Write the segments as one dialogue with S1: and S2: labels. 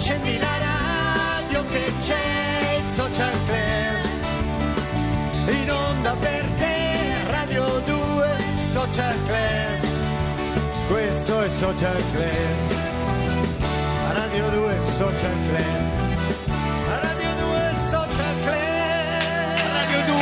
S1: accendi la radio che c'è il social club. In onda per te, Radio 2, social club. Questo è social club. Radio 2 social club.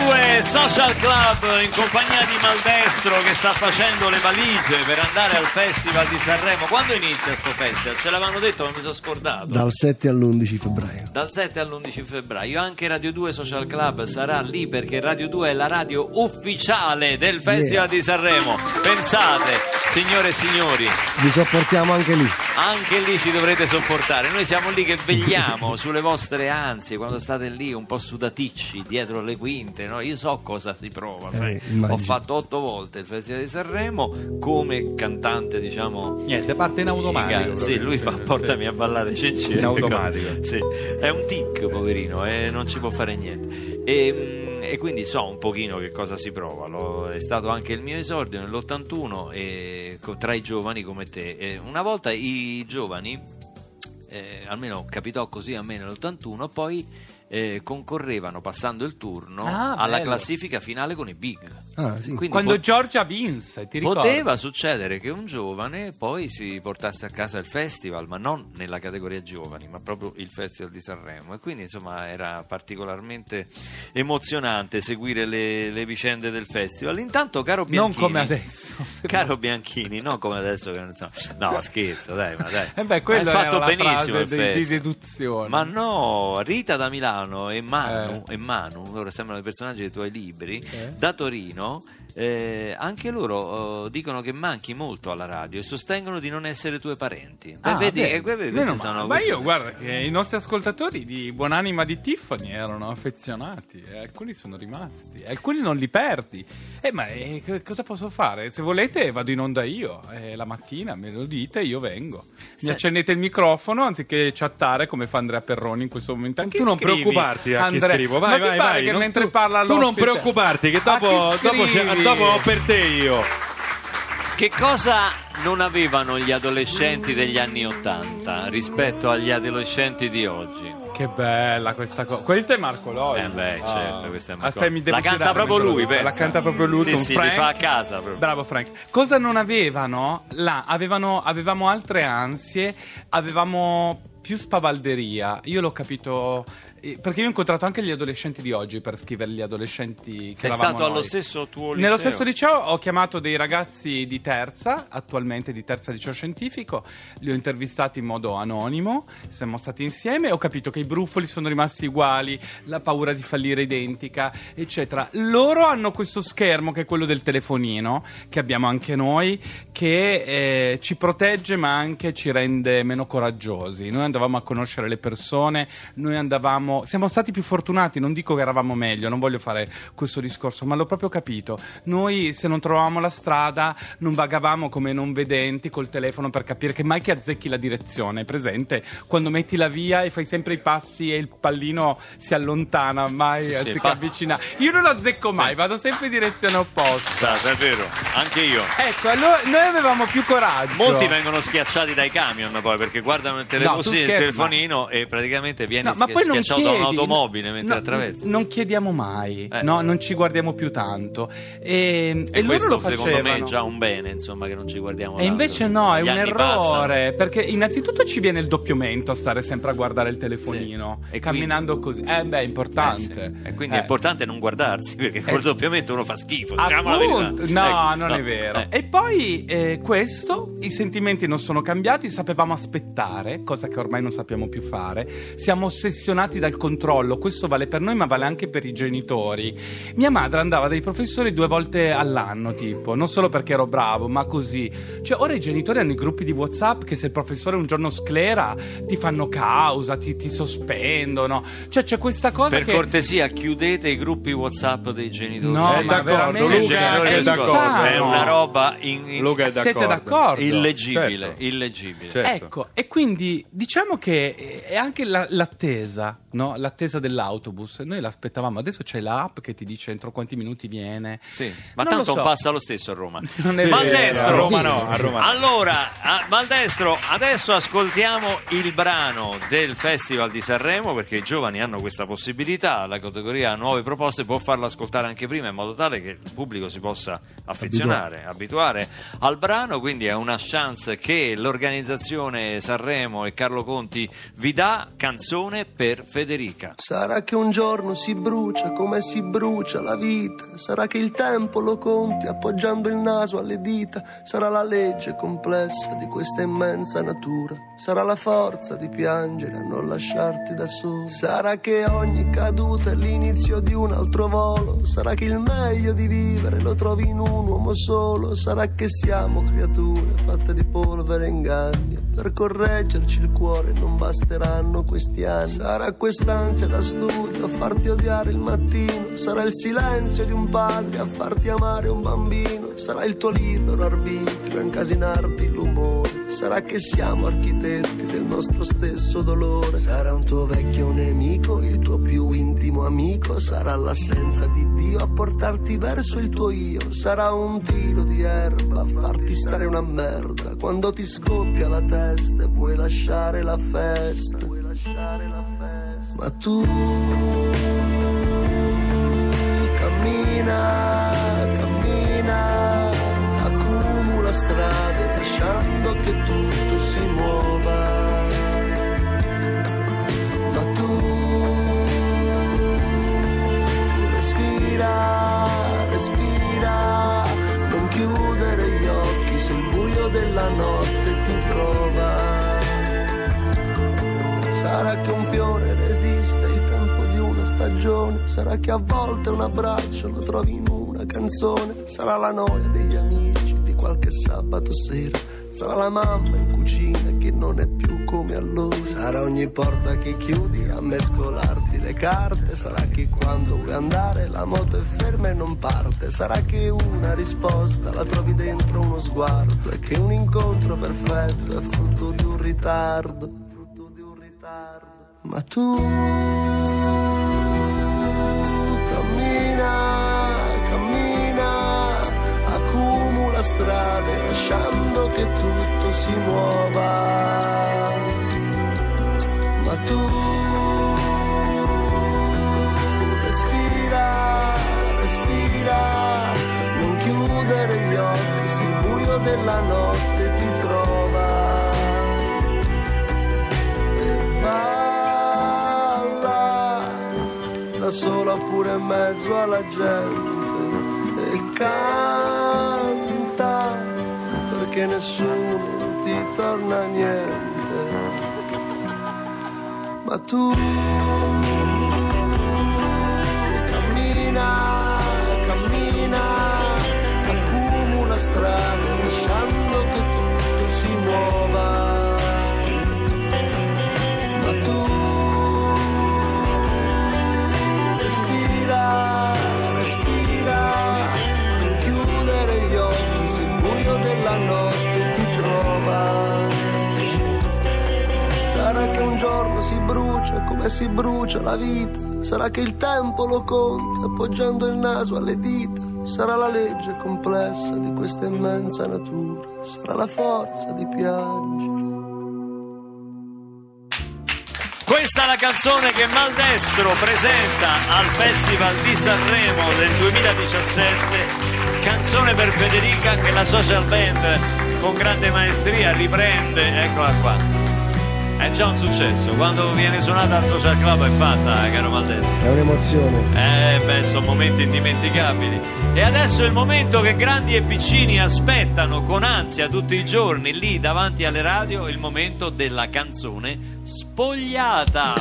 S1: 2 Social Club
S2: in compagnia di Maldestro che sta facendo le valigie per andare al Festival di Sanremo. Quando inizia sto festival? Ce l'avevano detto, non mi sono scordato.
S3: Dal 7 all'11 febbraio.
S2: Dal 7 all'11 febbraio anche Radio 2 Social Club sarà lì perché Radio 2 è la radio ufficiale del Festival di Sanremo. Pensate, signore e signori,
S3: Vi sopportiamo anche lì.
S2: anche lì ci dovrete sopportare. Noi siamo lì che vegliamo sulle vostre ansie quando state lì un po' sudaticci dietro le quinte. no? Io so cosa si prova. sai.
S3: Eh.
S2: Ho fatto otto volte il Festival di Sanremo come cantante, diciamo.
S4: Niente, parte in automatico.
S2: gara. Sì, lui fa portami a ballare Cecchino.
S4: In automatico.
S2: Sì, è un tic, poverino, e non ci può fare niente. E, mm, e quindi so un pochino che cosa si prova. Lo- è stato anche il mio esordio nell'81 e tra i giovani come te. E una volta i giovani, eh, almeno capitò così a me nell'81, poi eh, concorrevano passando il turno
S5: Ah,
S2: alla
S5: bello.
S2: classifica finale con i big.
S3: Ah, sì.
S5: Quando
S2: po-
S5: Giorgia vinse, ti ricordi?
S2: Poteva succedere che un giovane poi si portasse a casa il festival, ma non nella categoria giovani, ma proprio il Festival di Sanremo. E quindi insomma era particolarmente emozionante seguire le, le vicende del festival. Intanto, caro
S5: Non
S2: Bianchini,
S5: come adesso.
S2: Caro Bianchini, non come adesso che non so. No, scherzo, dai, ma dai.
S5: Eh beh, quello
S2: Hai fatto
S5: era la
S2: benissimo
S5: frase
S2: il
S5: di, di deduzione.
S2: Ma no, Rita da Milano e Manu,
S5: Eh.
S2: e Manu loro sembrano i personaggi dei tuoi libri,
S5: Eh.
S2: da Torino. Eh, anche loro eh, dicono che manchi molto alla radio e sostengono di non essere tuoi parenti. Beh,
S5: Ah,
S2: vedi,
S5: beh,
S2: eh, que- questi sono
S5: ma io guarda che i nostri ascoltatori di Buonanima di Tiffany erano affezionati e alcuni sono rimasti alcuni non li perdi eh, ma eh, che- cosa posso fare se volete vado in onda io eh, la mattina me lo dite io vengo mi
S2: Se-
S5: accendete il microfono anziché chattare come fa Andrea Perroni in questo momento A chi
S4: Tu non
S5: scrivi,
S4: preoccuparti a chi
S5: Andrea?
S4: scrivo, vai,
S5: ma
S4: vai, vai.
S5: che
S4: non-
S5: mentre
S4: tu,
S5: parla
S4: tu non preoccuparti, che dopo,
S5: chi
S4: dopo, c'è-? Dopo ho per te io.
S2: Che cosa non avevano gli adolescenti degli anni Ottanta rispetto agli adolescenti di oggi?
S5: Che bella questa cosa. Questo è Marco Loi.
S2: Eh beh, certo, questa è Marco
S5: Aspetta, mi devo
S2: La canta proprio lui,
S5: dico. La
S2: pensa.
S5: canta proprio lui
S2: Sì,
S5: con
S2: sì,
S5: Frank.
S2: li fa a casa proprio.
S5: Bravo Frank. Cosa non avevano? Là, avevano, avevamo altre ansie, avevamo più spavalderia. Io l'ho capito perché io ho incontrato anche gli adolescenti di oggi per scrivere gli adolescenti che
S2: Sei stato allo
S5: noi.
S2: stesso tuo liceo?
S5: Nello stesso liceo ho chiamato dei ragazzi di terza, attualmente di terza liceo scientifico, li ho intervistati in modo anonimo, siamo stati insieme e ho capito che i brufoli sono rimasti uguali, la paura di fallire identica, eccetera. Loro hanno questo schermo che è quello del telefonino, che abbiamo anche noi, che eh, ci protegge ma anche ci rende meno coraggiosi. Noi andavamo a conoscere le persone, noi andavamo, siamo stati più fortunati, non dico che eravamo meglio, non voglio fare questo discorso, ma l'ho proprio capito. Noi se non trovavamo la strada non vagavamo come non vedenti col telefono per capire che mai che azzecchi la direzione, presente? Quando metti la via e fai sempre i passi e il pallino si allontana, mai
S2: Sì, sì, pa-
S5: avvicinare. Io non lo azzecco mai,
S2: Sì.
S5: vado sempre in direzione opposta.
S2: Esatto, è vero, anche io.
S5: Ecco, allora noi avevamo più coraggio.
S2: Molti vengono schiacciati dai camion poi perché guardano il, telefo-
S5: No,
S2: sì, il telefonino e praticamente viene
S5: No, ma
S2: schi-
S5: poi non
S2: schiacciato da
S5: chiedi,
S2: un'automobile mentre
S5: no,
S2: attraversa.
S5: Non chiediamo mai,
S2: Eh.
S5: no, non ci guardiamo più tanto. E,
S2: E
S5: e loro
S2: questo secondo me è già un bene, insomma, che non ci guardiamo
S5: E
S2: tanto,
S5: invece no, è un errore, perché innanzitutto ci viene il doppio mento a stare sempre a guardare il telefonino,
S2: Sì. E
S5: camminando così. Eh beh, è importante.
S2: passano. Eh sì. E quindi è
S5: Eh.
S2: importante non guardarsi, perché col
S5: Eh.
S2: doppiamento uno fa schifo, diciamo la
S5: Appunto.
S2: verità.
S5: No,
S2: Ecco,
S5: non
S2: no,
S5: è vero.
S2: eh.
S5: E poi questo, i sentimenti non sono cambiati, sapevamo aspettare, cosa che ormai non sappiamo più fare. Siamo ossessionati dal controllo, questo vale per noi ma vale anche per i genitori. Mia madre andava dai professori due volte all'anno, tipo, non solo perché ero bravo, ma così. Cioè, ora i genitori hanno i gruppi di WhatsApp che se il professore un giorno sclera ti fanno causa, ti, ti sospendono. Cioè, c'è questa cosa
S2: Per
S5: che...
S2: cortesia, chiudete i gruppi WhatsApp dei genitori.
S5: No,
S4: È
S5: ma
S4: d'accordo,
S5: veramente
S2: I
S4: Luca
S2: genitori
S4: è
S2: del
S4: d'accordo.
S2: È una roba in- in-
S4: Luca è d'accordo.
S5: Siete d'accordo?
S2: illeggibile,
S4: Certo.
S2: illeggibile.
S4: Certo.
S5: Ecco, e quindi diciamo che è anche la- l'attesa no? l'attesa dell'autobus. Noi l'aspettavamo, adesso c'è l'app che ti dice entro quanti minuti viene.
S2: Sì, ma
S5: Non
S2: tanto
S5: so.
S2: passa lo stesso a Roma.
S5: Non è vero.
S2: Maldestro!
S4: A Roma no, a Roma.
S2: Allora, a- Maldestro, adesso ascoltiamo il brano del Festival di Sanremo perché i giovani hanno questa possibilità, la categoria Nuove Proposte può farlo ascoltare anche prima in modo tale che il pubblico si possa affezionare, abituare al brano, quindi è una chance che l'organizzazione Sanremo e Carlo Conti vi dà canzone per Federica.
S3: Sarà che un giorno si brucia come si brucia la vita. Sarà che il tempo lo conti appoggiando il naso alle dita. Sarà la legge complessa di questa immensa natura. Sarà la forza di piangere a non lasciarti da solo. Sarà che ogni caduta è l'inizio di un altro volo. Sarà che il meglio di vivere lo trovi in un uomo solo. Sarà che siamo creature fatte di polvere e inganni. Per correggerci il cuore non basteranno questi anni. Sarà quest'ansia da studio a farti odiare il mattino. Sarà il silenzio di un padre a farti amare un bambino. Sarà il tuo libero arbitrio a incasinarti l'umore. Sarà che siamo architetti del nostro stesso dolore. Sarà un tuo vecchio nemico, il tuo più intimo amico. Sarà l'assenza di Dio a portarti verso il tuo io. Sarà un tiro di erba a farti stare una merda. Quando ti scoppia la testa e puoi lasciare la festa. Ma tu cammina, cammina, accumula strade lasciando che tutto si muova. Ma tu respira, respira, non chiudere gli occhi se il buio della notte Sarà che un fiore resiste il tempo di una stagione, sarà che a volte un abbraccio lo trovi in una canzone, sarà la noia degli amici di qualche sabato sera, sarà la mamma in cucina che non è più come allora, sarà ogni porta che chiudi a mescolarti le carte, sarà che quando vuoi andare la moto è ferma e non parte, sarà che una risposta la trovi dentro uno sguardo. E che un incontro perfetto è frutto di un ritardo Ma tu cammina, cammina, accumula strade lasciando che tutto si muova. Ma tu respira, respira, non chiudere gli occhi se il buio della notte da sola oppure in mezzo alla gente. E canta perché nessuno ti torna niente. Ma tu brucia come si brucia la vita, sarà che il tempo lo conta appoggiando il naso alle dita, sarà la legge complessa di questa immensa natura, sarà la forza di piangere.
S2: Questa è la canzone che Maldestro presenta al Festival di Sanremo del 2017, canzone per Federica che la social band con grande maestria riprende, eccola qua. È già un successo, quando viene suonata al social club è fatta, eh, caro Maldestro.
S3: È un'emozione.
S2: Eh beh, sono momenti indimenticabili. E adesso è il momento che grandi e piccini aspettano con ansia tutti i giorni lì davanti alle radio, il momento della canzone spogliata.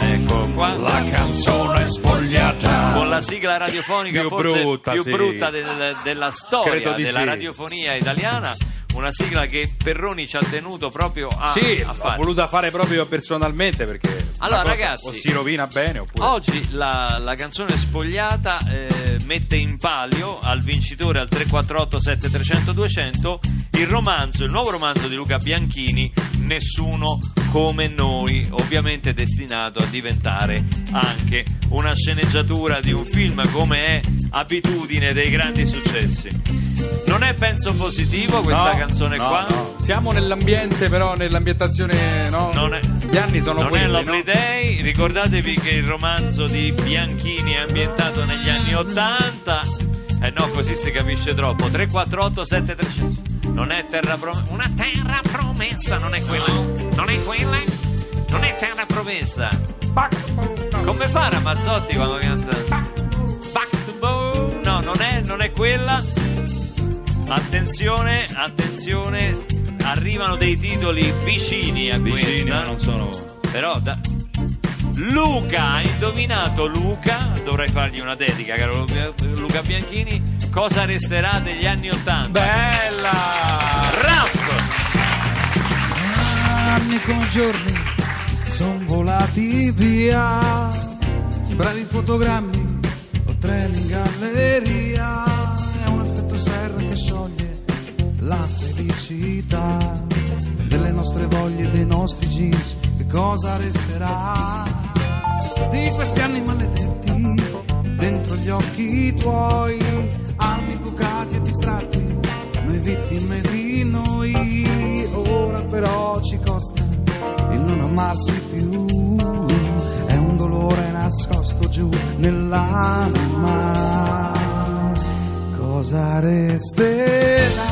S2: Ecco qua.
S4: La canzone spogliata.
S2: Con la sigla radiofonica
S4: Più
S2: forse
S4: brutta,
S2: più
S4: sì.
S2: brutta del- della storia
S4: Credo
S2: della
S4: sì.
S2: radiofonia italiana. Una sigla che Perroni ci ha tenuto proprio a,
S4: Sì,
S2: a
S4: l'ho
S2: fare.
S4: voluta fare proprio personalmente perché
S2: Allora,
S4: cosa
S2: ragazzi,
S4: o si rovina bene oppure
S2: Oggi la, la canzone spogliata eh, mette in palio al vincitore al 348 7300 200 il romanzo, il nuovo romanzo di Luca Bianchini, Nessuno come noi, ovviamente destinato a diventare anche una sceneggiatura di un film come è abitudine dei grandi successi. Non è penso positivo questa
S4: No,
S2: canzone
S4: no,
S2: qua?
S4: no. Siamo nell'ambiente, però nell'ambientazione. No?
S2: Non è,
S4: Gli anni sono
S2: non
S4: quelli.
S2: è Lovely
S4: no?
S2: Day, ricordatevi che il romanzo di Bianchini è ambientato negli anni 80. Eh no, così si capisce troppo. 348 737. Non è terra promessa. Una terra promessa, non è quella. Non è quella. Non è terra promessa. Come fa Ramazzotti quando canta? Back to bone. No, non è, non è quella. Attenzione, attenzione. Arrivano dei titoli vicini a
S4: Vicini,
S2: questa.
S4: ma non sono.
S2: Però da... Luca, hai indovinato Luca? Dovrei fargli una dedica, caro Luca- Luca Bianchini. Cosa resterà degli anni Ottanta?
S5: Bella!
S2: Raff!
S6: anni con giorni son volati via bravi fotogrammi o treni in galleria scioglie la felicità delle nostre voglie dei nostri jeans che cosa resterà di questi anni maledetti dentro gli occhi tuoi? Anni bucati e distratti noi vittime di noi. Ora però ci costa il non amarsi più. È un dolore nascosto giù nell'anima cosa resterà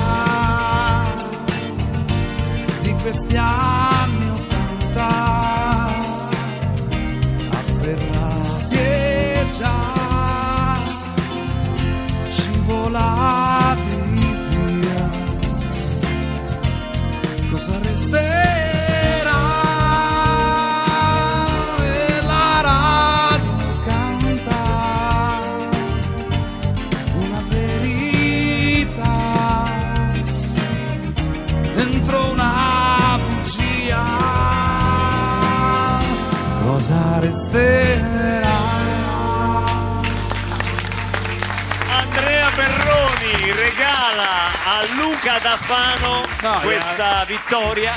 S6: di questi anni ottanta afferrati e già scivolati via. Cosa resterà
S2: Perroni regala a Luca D'Affano
S4: No,
S2: questa vittoria.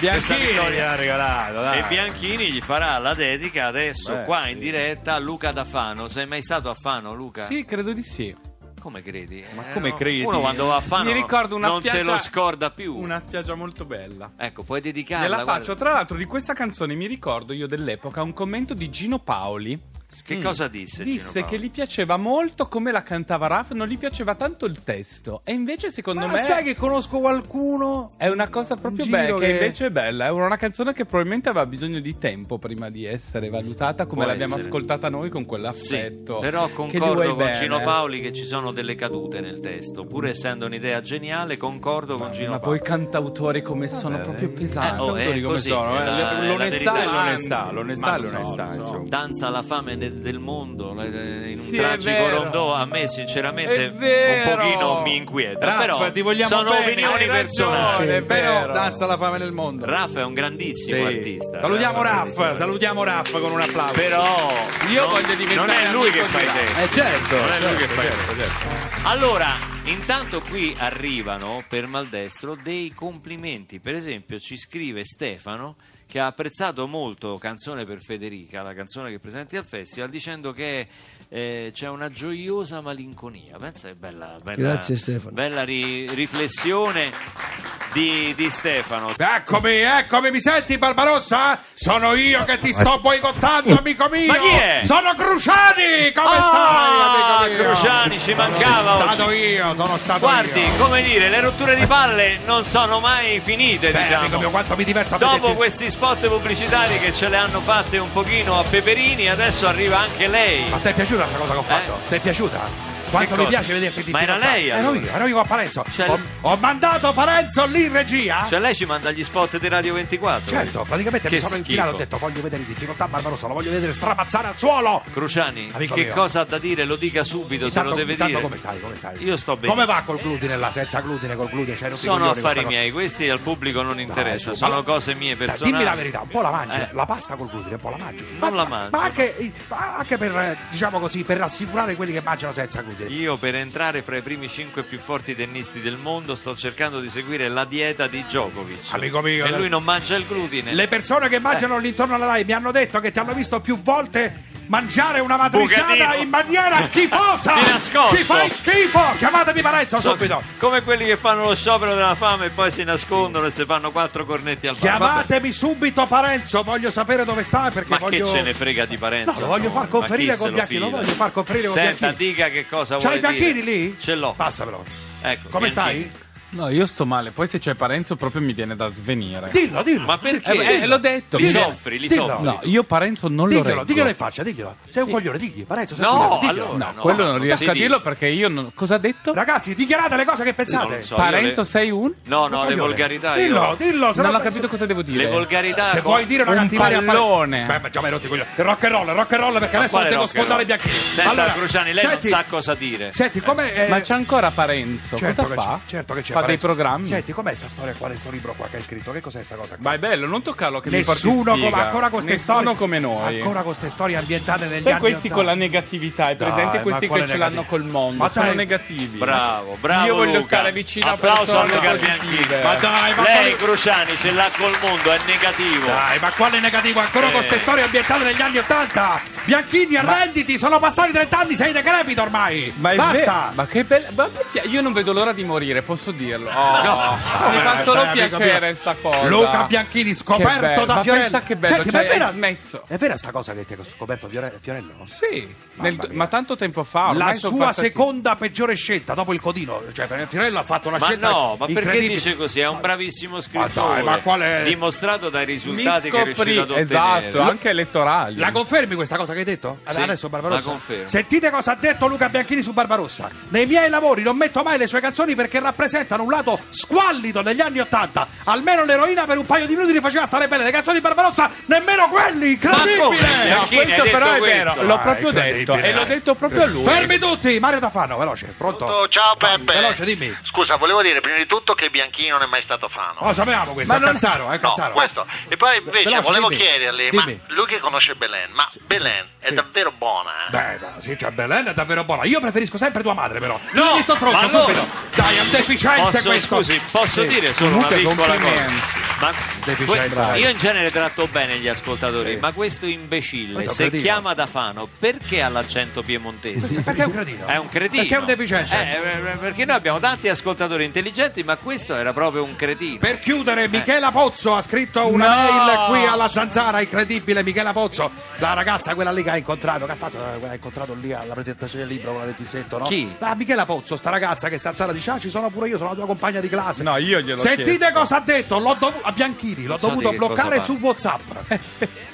S2: Questa
S4: Bianchini
S2: vittoria.
S4: gli ha regalato, dai.
S2: E Bianchini gli farà la dedica adesso
S4: Beh,
S2: qua in
S4: sì.
S2: diretta a Luca da Fano. Sei mai stato a Fano, Luca?
S5: Sì, credo di sì.
S2: Come credi?
S4: Ma
S2: Eh,
S4: come
S2: no?
S4: credi?
S2: Uno quando va a Fano
S5: Mi ricordo una
S2: non se
S5: spiaggia-
S2: lo scorda più.
S5: Una spiaggia molto bella.
S2: Ecco, puoi dedicarla.
S5: Gliela
S2: guarda.
S5: faccio, tra l'altro di questa canzone mi ricordo io dell'epoca un commento di Gino Paoli
S2: Che cosa disse? Gino
S5: Disse che gli piaceva molto come la cantava Raff, non gli piaceva tanto il testo. E invece, secondo
S6: ma
S5: me,
S6: sai che conosco qualcuno
S5: è una cosa proprio bella. Che,
S6: che-
S5: invece è bella. È una canzone che probabilmente aveva bisogno di tempo prima di essere valutata, come
S2: Può
S5: l'abbiamo
S2: essere.
S5: ascoltata noi con
S2: Sì,
S5: quell'affetto.
S2: però
S5: che gli
S2: concordo con
S5: bene.
S2: Gino Paoli che ci sono delle cadute nel testo. Pur essendo un'idea geniale, concordo con Gino
S5: Ma
S2: Paoli.
S5: poi cantautori come sono proprio pesanti.
S2: eh, oh, è così,
S4: sono, eh,
S2: la- la
S4: l'onestà è l'onestà, l'onestà
S5: Ma
S4: è
S5: so,
S4: l'onestà,
S5: so.
S2: Danza alla fame de- del mondo in un
S5: Sì,
S2: tragico rondò a me sinceramente un pochino mi inquieta
S4: Raff,
S2: però
S4: ti vogliamo
S2: sono
S4: bene,
S2: opinioni personali
S5: è
S4: Però
S5: vero.
S4: danza la fame nel mondo.
S2: Raff è un grandissimo
S4: Sì.
S2: artista
S4: Salutiamo
S2: Raff è un
S4: Raff,
S2: grandissimo
S4: salutiamo Raff con un applauso.
S2: però
S5: Io
S2: non-
S5: voglio diventare
S2: non è lui che fa i testi
S4: Eh certo,
S2: Non è lui
S4: certo,
S2: che fa i
S4: certo, certo.
S2: Allora, intanto qui arrivano per maldestro dei complimenti. Per esempio, ci scrive Stefano che ha apprezzato molto Canzone per Federica, la canzone che presenti al festival, dicendo che eh, c'è una gioiosa malinconia. Pensa che bella, bella,
S3: Grazie, Stefano.
S2: bella ri- riflessione di, di Stefano.
S4: Eccomi, eccomi, mi senti Barbarossa? Sono io che ti sto boicottando, amico mio!
S2: Ma chi è?
S4: Sono Cruciani! Come
S2: Ah,
S4: stai, amico mio?
S2: Cruciani, ci mancava
S4: Sono stato
S2: oggi.
S4: io, sono stato
S2: Guardi,
S4: io.
S2: come dire, le rotture di palle non sono mai finite,
S4: Beh,
S2: diciamo.
S4: amico mio, quanto mi diverto a
S2: Dopo questi spot pubblicitari che ce le hanno fatte un pochino a Peperini, adesso arriva anche lei.
S4: Ma ti è piaciuta questa cosa che ho fatto?
S2: Eh?
S4: Ti è piaciuta? Quanto mi piace vederti
S2: Ma era lei,
S4: Ero
S2: allora?
S4: io, ero io a Parenzo.
S2: Cioè-
S4: ho, ho mandato Parenzo lì in regia.
S2: Cioè lei ci manda gli spot di Radio 24.
S4: Certo, praticamente
S2: Che
S4: mi sono
S2: schifo.
S4: infilato ho detto voglio vedere in difficoltà Barbarossa, lo voglio vedere stramazzare al suolo.
S2: Cruciani,
S4: Amico
S2: che
S4: mio.
S2: cosa ha da dire? Lo dica subito, se lo
S4: Intanto-
S2: deve
S4: intanto
S2: dire.
S4: come stai? Come stai?
S2: Io sto bene.
S4: Come va col glutine là, senza glutine, col glutine? I
S2: Sono affari miei, questi al pubblico non
S4: cosa?
S2: interessa,
S4: Dai, su,
S2: sono
S4: ma-
S2: cose mie
S4: Dai,
S2: personali.
S4: dimmi la verità, un po' la mangi,
S2: Eh.
S4: la pasta col glutine, un po' la mangi.
S2: Non la mangio.
S4: Ma anche, ma anche per, diciamo così, per rassicurare quelli che mangiano senza glutine.
S3: Sì.
S2: Io per entrare fra i primi cinque più forti tennisti del mondo sto cercando di seguire la dieta di Djokovic.
S4: Amico mio,
S2: E
S4: le-
S2: lui non mangia il glutine.
S4: Le persone che mangiano lì intorno alla Rai mi hanno detto che ti hanno visto più volte mangiare una matriciana in maniera schifosa!
S2: Di nascosto.
S4: Ci fai schifo! Chiamatemi Parenzo
S2: So-
S4: subito!
S2: Come quelli che fanno lo sciopero della fame e poi si nascondono e si fanno quattro cornetti al bar. Vabbè,
S4: Chiamatemi subito Parenzo, voglio sapere dove sta perché
S2: Ma
S4: voglio...
S2: che ce ne frega di Parenzo?
S4: No, lo voglio far conferire con Bianchini, lo voglio far conferire con
S2: Senta,
S4: Bianchini.
S2: dica che cosa
S4: C'hai
S2: vuole
S4: i Bianchini lì?
S2: Ce l'ho.
S4: Passamelo.
S2: Ecco,
S4: Come
S2: Bianchini.
S4: stai?
S5: No, io sto male, poi se c'è Parenzo proprio mi viene da svenire.
S4: Dillo, dillo.
S2: Ma perché?
S5: Eh, eh, l'ho detto.
S2: Li soffri, li
S4: Dillo.
S2: soffri.
S5: No, io Parenzo non lo
S4: Diglielo,
S5: reggo.
S4: diglielo in faccia, diglielo. Sei un coglione, digli. Parenzo, sei un
S2: No,
S4: coglione, diglielo.
S2: allora.
S5: No,
S2: No,
S5: quello non
S2: non
S5: riesco a dirlo
S2: dice.
S5: perché io non... Cosa ha detto?
S4: Ragazzi, dichiarate le cose che pensate.
S2: lo so,
S5: Parenzo
S2: le-
S5: sei un?
S2: No, no,
S4: Un
S2: le
S4: coglione.
S2: volgarità
S4: Dillo,
S2: io...
S4: dillo. se
S5: Non
S4: no-
S5: ho capito cosa devo dire.
S2: Le volgarità...
S4: Se vuoi dire una
S5: Un
S4: cattiveria Pare-
S5: pallone.
S4: Beh, ma già mi hai rotto i coglioni. Il rock and roll, rock and roll perché adesso devo sfondare i bianchini.
S2: Senta, Cruciani, lei
S4: senti-
S2: non sa cosa dire.
S4: Senti, come eh,
S5: Ma c'è ancora Parenzo?
S4: certo
S5: cosa fa?
S4: certo che c'è
S5: Fa dei programmi?
S4: Senti, com'è sta storia qua, sto libro qua che hai scritto? Che cos'è sta cosa qua?
S5: Ma è bello, non toccarlo che
S4: Nessuno come, ancora con queste
S5: Nessuno
S4: storie
S5: come noi.
S4: Ancora con queste storie ambientate negli
S5: Sai
S4: anni
S5: questi
S4: 80.
S5: con la negatività, hai presente
S4: Dai,
S5: questi
S4: ma quale
S5: che ce
S4: negativi?
S5: l'hanno col mondo,
S4: Ma
S5: sono
S4: dai.
S5: negativi.
S2: Bravo, bravo
S5: Io voglio
S2: Luca.
S5: stare vicino a
S2: Applauso a
S5: persone
S2: Luca
S5: positive.
S2: Bianchini.
S4: Ma dai, ma
S2: Lei,
S4: quale-
S2: Cruciani, ce l'ha col mondo, è negativo.
S4: Dai, ma quale negativo? Ancora con
S2: Eh.
S4: queste storie ambientate negli anni 80 Bianchini, arrenditi, sono passati 30 anni, sei decrepito ormai
S5: Ma è
S4: Basta
S5: ve- ma che pia- io non vedo l'ora di morire, posso dirlo. Oh,
S4: No.
S5: mi fa solo
S4: dai, amico
S5: piacere sta cosa.
S4: Luca Bianchini scoperto da
S5: ma
S4: Fiorello.
S5: che bello,
S4: Senti,
S5: cioè,
S4: ma è vera,
S5: smesso.
S4: È vera sta cosa che ti ha scoperto Fiore- Fiorello?
S5: Sì, nel- ma tanto tempo fa.
S4: La sua seconda peggiore scelta dopo il Codino. Cioè, Fiorello ha fatto una
S2: Ma
S4: scelta
S2: no, ma perché dice così? È un bravissimo scrittore.
S4: dai, ma qual è-
S2: Dimostrato dai risultati che è riuscito ad ottenere.
S5: esatto, anche elettorali.
S4: La confermi questa cosa che hai detto?
S2: Sì,
S4: Adesso Barbarossa.
S2: la confermo.
S4: Sentite cosa ha detto Luca Bianchini su Barbarossa. Nei miei lavori non metto mai le sue canzoni perché rappresentano un lato squallido degli anni Ottanta. Almeno l'eroina per un paio di minuti li faceva stare bene. Le canzoni di Barbarossa, nemmeno quelli!
S2: Ma come?
S4: Incredibile!
S5: No, questo
S2: detto
S5: però è
S2: questo?
S5: vero, l'ho
S4: Dai,
S5: proprio detto e l'ho detto proprio a lui.
S4: Fermi tutti! Mario Tafano, veloce, pronto?
S7: Oh, Ciao Peppe.
S4: Veloce, dimmi.
S7: Scusa, volevo dire prima di tutto che Bianchini non è mai stato Fano.
S4: Oh, sapevamo questo,
S5: Ma
S4: è
S5: non-
S4: Cazzaro, è
S7: No,
S4: Cazzaro.
S7: questo. E poi invece
S4: Veloce,
S7: volevo
S4: dimmi.
S7: chiedergli,
S4: Dimmi.
S7: ma lui che conosce Belen, ma Belen è
S4: Sì.
S7: davvero buona? eh?
S4: Beh, ma sì, cioè, Belen è davvero buona. Io preferisco sempre tua madre, però.
S2: No,
S4: Quindi sto stronzo,
S2: allora-
S4: subito. Dai, è un deficiente
S2: Posso,
S4: questo.
S2: scusi, posso
S4: Sì.
S2: dire solo
S5: Comunque,
S2: una piccola cosa? Ma que- io in genere tratto bene gli ascoltatori, ma questo imbecille, se
S4: cretino.
S2: chiama da Fano, perché ha l'accento piemontese?
S4: Perché è un cretino?
S2: È un cretino.
S4: Perché è un deficiente?
S2: Eh, eh, perché noi abbiamo tanti ascoltatori intelligenti, ma questo era proprio un cretino.
S4: Per chiudere, Michela Pozzo ha scritto una
S5: No!
S4: mail qui alla zanzara, incredibile. Michela Pozzo, la ragazza, quella lì che ha incontrato, che ha fatto, eh, ha incontrato lì alla presentazione del libro con la Letizzetto, no?
S2: Chi?
S4: La Michela Pozzo, sta ragazza che zanzara dice: Ah, ci sono pure io, sono la tua compagna di classe.
S5: No, io gliel'ho
S4: Sentite
S5: chiesto.
S4: cosa ha detto, l'ho dovuto a Bianchini, l'ho
S2: so
S4: dovuto bloccare su WhatsApp.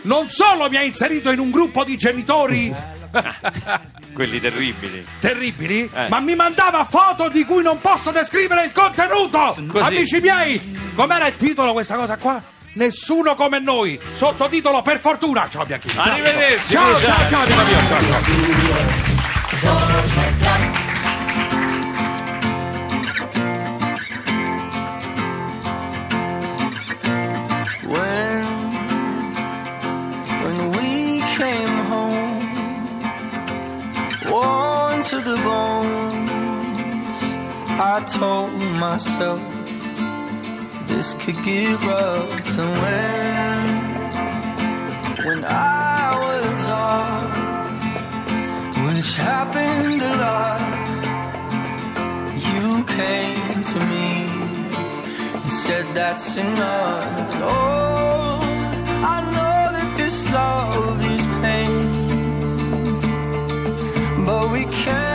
S4: non solo mi ha inserito in un gruppo di genitori
S2: Quelli terribili.
S4: terribili,
S2: Eh.
S4: ma mi mandava foto di cui non posso descrivere il contenuto.
S2: Così.
S4: Amici miei, com'era il titolo questa cosa qua? Nessuno come noi. Sottotitolo per fortuna. Ciao Bianchini.
S2: Arrivederci,
S4: Ciao, ciao, ciao, amico mio. Ciao, ciao.
S1: Told myself this could get rough. And when, when I was off, which happened a lot, you came to me and said that's enough. And oh, I know that this love is pain, but we can't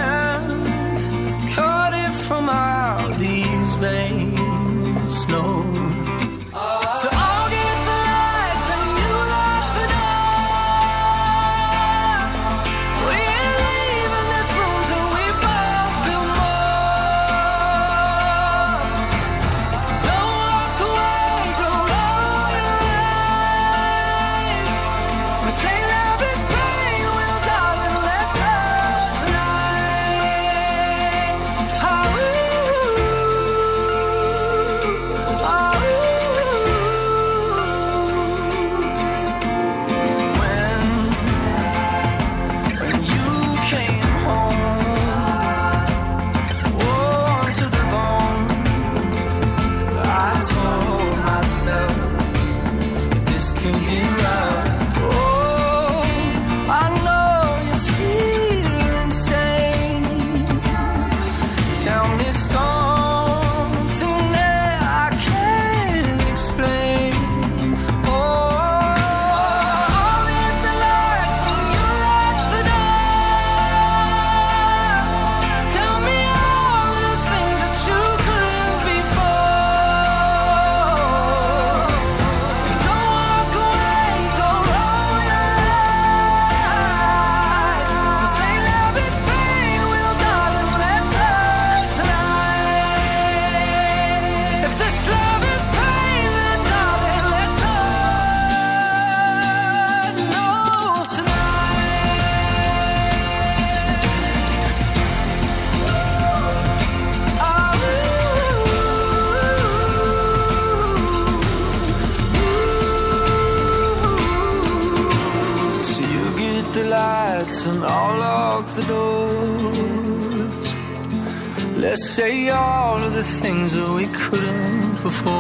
S1: Let's say all of the things that we couldn't before.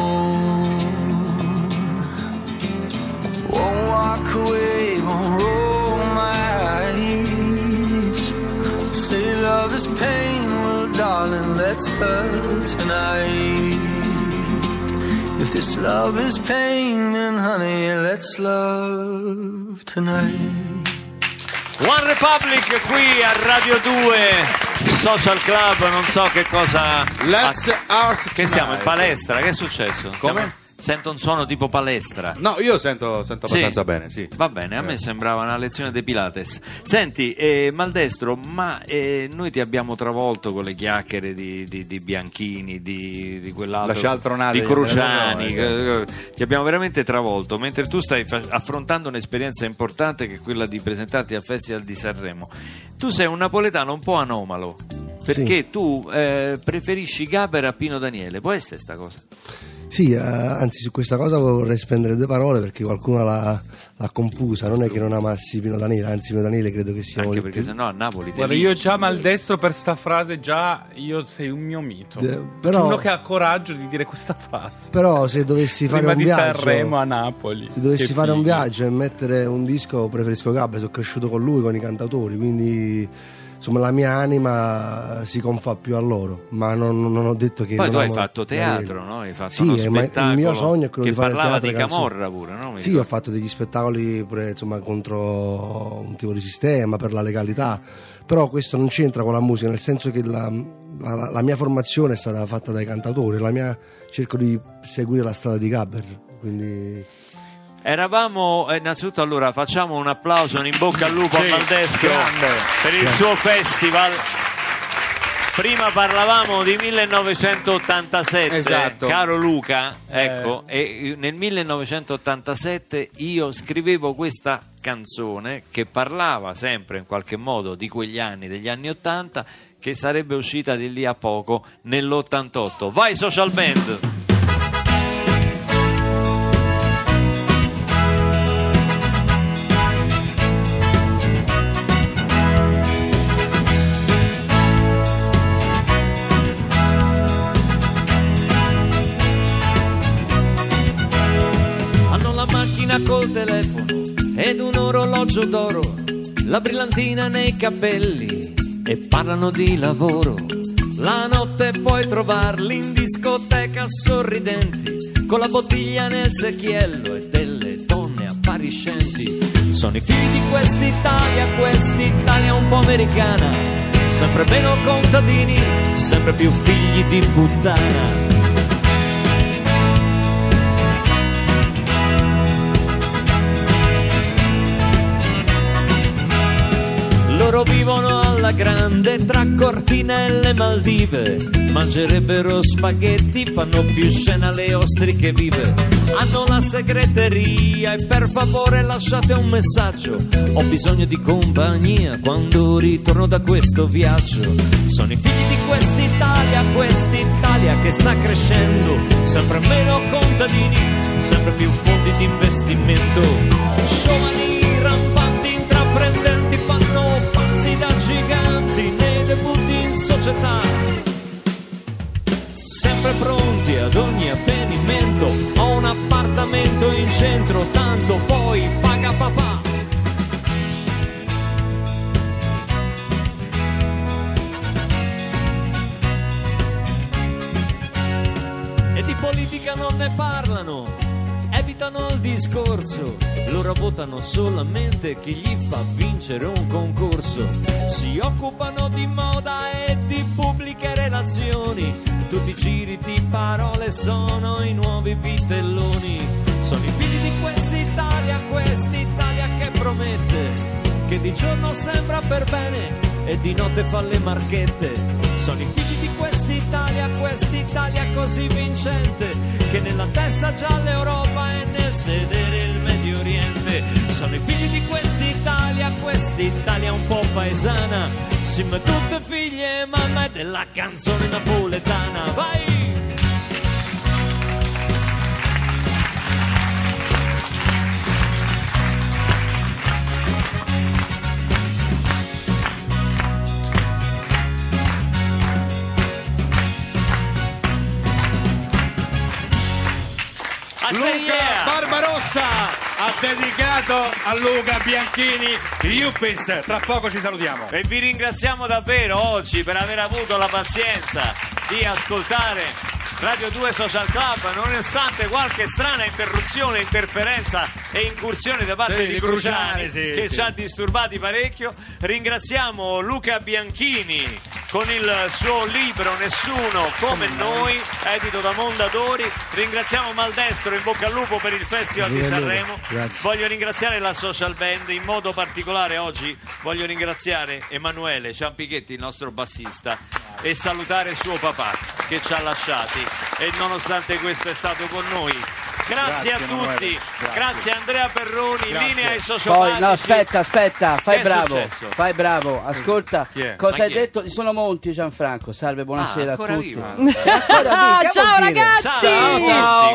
S1: Won't walk away, won't roll my eyes. Say love is pain, well, darling, let's hurt tonight. If this love is pain, then honey, let's love tonight.
S2: One Republic qui a Radio 2 Social Club, non so che cosa
S8: Let's Art
S2: Che siamo in palestra, che è successo?
S8: Come?
S2: Siamo- Sento un suono tipo palestra.
S8: No, io sento, sento
S2: Sì.
S8: abbastanza bene, sì.
S2: Va bene, a me sembrava una lezione di Pilates. Senti, eh, Maldestro, ma eh, noi ti abbiamo travolto con le chiacchiere di, di- di Bianchini, di, di quell'altro,
S8: Lascia
S2: di
S8: di
S2: Cruciani.
S8: Andrea
S2: eh, ti abbiamo veramente travolto, mentre tu stai fa- affrontando un'esperienza importante che è quella di presentarti al Festival di Sanremo. Tu sei un napoletano un po' anomalo. Perché tu eh, preferisci Gaber a Pino Daniele, può essere sta cosa?
S9: Sì, eh, anzi su questa cosa vorrei spendere due parole perché qualcuno l'ha, l'ha confusa, non è che non amassi Pino Daniele, anzi Pino Daniele credo che sia
S2: Anche perché
S9: più-
S2: sennò a Napoli
S5: Guarda, io già maldestro per sta frase, già io sei un mio mito.
S9: De- però-
S5: Uno che ha coraggio di dire questa frase.
S9: Però se dovessi fare
S5: Prima
S9: un
S5: di
S9: viaggio
S5: Sanremo a Napoli.
S9: Se dovessi fare un viaggio e mettere un disco, preferisco Gabbe, sono cresciuto con lui, con i cantautori, quindi insomma la mia anima si confà più a loro, ma non, non ho detto che...
S2: Poi tu hai fatto teatro, no? Hai fatto
S9: Sì, il mio sogno è quello
S2: che
S9: di fare
S2: parlava
S9: teatro
S2: di. Camorra pure, no? Mi
S9: Sì, ho fatto degli spettacoli pure insomma contro un tipo di sistema, per la legalità, però questo non c'entra con la musica, nel senso che la, la- la mia formazione è stata fatta dai cantautori, la mia cerco di seguire la strada di Gabber, quindi...
S2: Eravamo, eh, innanzitutto allora facciamo un applauso, un in bocca al lupo
S8: Sì,
S2: a Maldestro
S8: grande.
S2: per il suo festival. Prima parlavamo di 1987,
S8: Esatto.
S2: caro Luca, ecco, e nel 1987 io scrivevo questa canzone che parlava sempre in qualche modo di quegli anni, degli anni 80, che sarebbe uscita di lì a poco nell'88. Vai social band! La macchina col telefono ed un orologio d'oro, la brillantina nei capelli e parlano di lavoro. La notte puoi trovarli in discoteca sorridenti, con la bottiglia nel secchiello e delle donne appariscenti. Sono i figli di quest'Italia, quest'Italia un po' americana, sempre meno contadini, sempre più figli di puttana. Vivono alla grande tra cortinelle e Maldive. Mangerebbero spaghetti, fanno più scena le ostriche vive. Hanno la segreteria e per favore lasciate un messaggio. Ho bisogno di compagnia quando ritorno da questo viaggio. Sono i figli di quest'Italia, quest'Italia che sta crescendo. Sempre meno contadini, sempre più fondi di investimento. Giovani rampanti, da giganti nei debutti in società. Sempre pronti ad ogni avvenimento. Ho un appartamento in centro, tanto poi paga papà. E di politica non ne parlano, evitano il discorso. Loro votano solamente chi gli fa vincere un concorso. Si occupano di moda e di pubbliche relazioni. Tutti i giri di parole sono i nuovi vitelloni. Sono i figli di quest'Italia, quest'Italia che promette. Che di giorno sembra per bene e di notte fa le marchette. Sono i figli di quest'Italia, quest'Italia così vincente, che nella testa già l'Europa e nel sedere il Medio Oriente. Sono i figli di quest'Italia, quest'Italia un po' paesana, siamo tutte figlie mamma della canzone napoletana. Vai!
S8: Luca! Barbarossa ha dedicato a Luca Bianchini Yuppies. Tra poco ci salutiamo.
S2: E vi ringraziamo davvero oggi per aver avuto la pazienza di ascoltare Radio 2 Social Club, nonostante qualche strana interruzione, interferenza e incursione da parte
S8: Sì,
S2: di Cruciani,
S8: sì,
S2: che
S8: sì.
S2: ci ha disturbati parecchio. Ringraziamo Luca Bianchini con il suo libro Nessuno come noi, edito da Mondadori. Ringraziamo Maldestro, in bocca al lupo per il Festival di Sanremo. Voglio ringraziare la social band, in modo particolare oggi voglio ringraziare Emanuele Ciampichetti, il nostro bassista, e salutare suo papà che ci ha lasciati e nonostante questo è stato con noi. Grazie,
S8: Grazie,
S2: a tutti, grazie.
S8: Grazie.
S2: Andrea Perroni,
S8: Grazie.
S2: linea ai sociopatici.
S10: Poi, no, aspetta, aspetta, fai bravo, fai bravo, ascolta, cosa
S2: Ma
S10: hai detto? Sono Monti Gianfranco, salve, buonasera
S2: Ah,
S10: a tutti.
S2: vivo,
S10: che
S11: Ciao ragazzi!
S2: Ciao,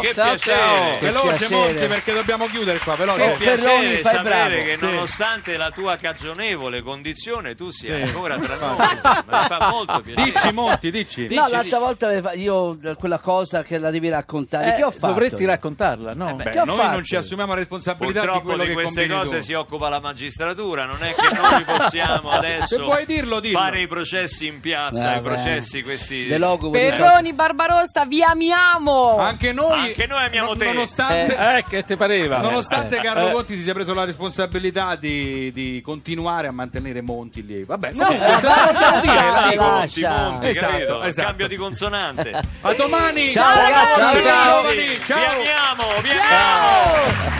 S2: che
S10: ciao,
S2: piacere.
S10: ciao. Che
S8: Veloce
S10: piacere.
S8: Monti perché dobbiamo chiudere qua, veloce.
S10: Oh,
S2: Che piacere
S10: Perroni, fai
S2: sapere
S10: bravo.
S2: che
S8: Sì.
S2: nonostante la tua cagionevole condizione tu sia
S8: Sì.
S2: ancora tra noi. Mi fa molto piacere.
S8: Dici Monti, dici.
S2: Dici,
S10: No,
S2: dici.
S10: l'altra volta io eh, quella cosa che la devi raccontare, che ho fatto?
S12: Eh, Dovresti raccontarla, no?
S2: beh,
S8: Beh,
S10: ho
S8: noi
S10: fatto?
S8: non ci assumiamo responsabilità di
S2: Purtroppo
S8: quello
S2: di
S8: che
S2: queste cose
S8: tu.
S2: si occupa la magistratura, non è che noi possiamo adesso
S8: dirlo, dillo.
S2: fare i processi in piazza, i
S10: Vabbè.
S2: processi questi
S11: Perroni Barbarossa, vi amiamo!
S8: Anche noi,
S2: Anche noi amiamo te.
S8: Nonostante,
S12: Eh, che ti pareva?
S8: nonostante
S12: Eh,
S8: Carlo
S12: eh.
S8: Conti si sia preso la responsabilità di, di continuare a mantenere Monti lì. Vabbè,
S10: No,
S8: comunque,
S10: lascia,
S8: dire.
S2: Monti. Monti,
S8: Esatto,
S2: capito?
S8: esatto.
S2: Cambio di consonante.
S8: A domani.
S10: Ciao, ragazzi.
S8: Ciao,
S10: Ciao.
S8: giovani,
S2: Vi
S8: ciao.
S2: amiamo, vi amiamo.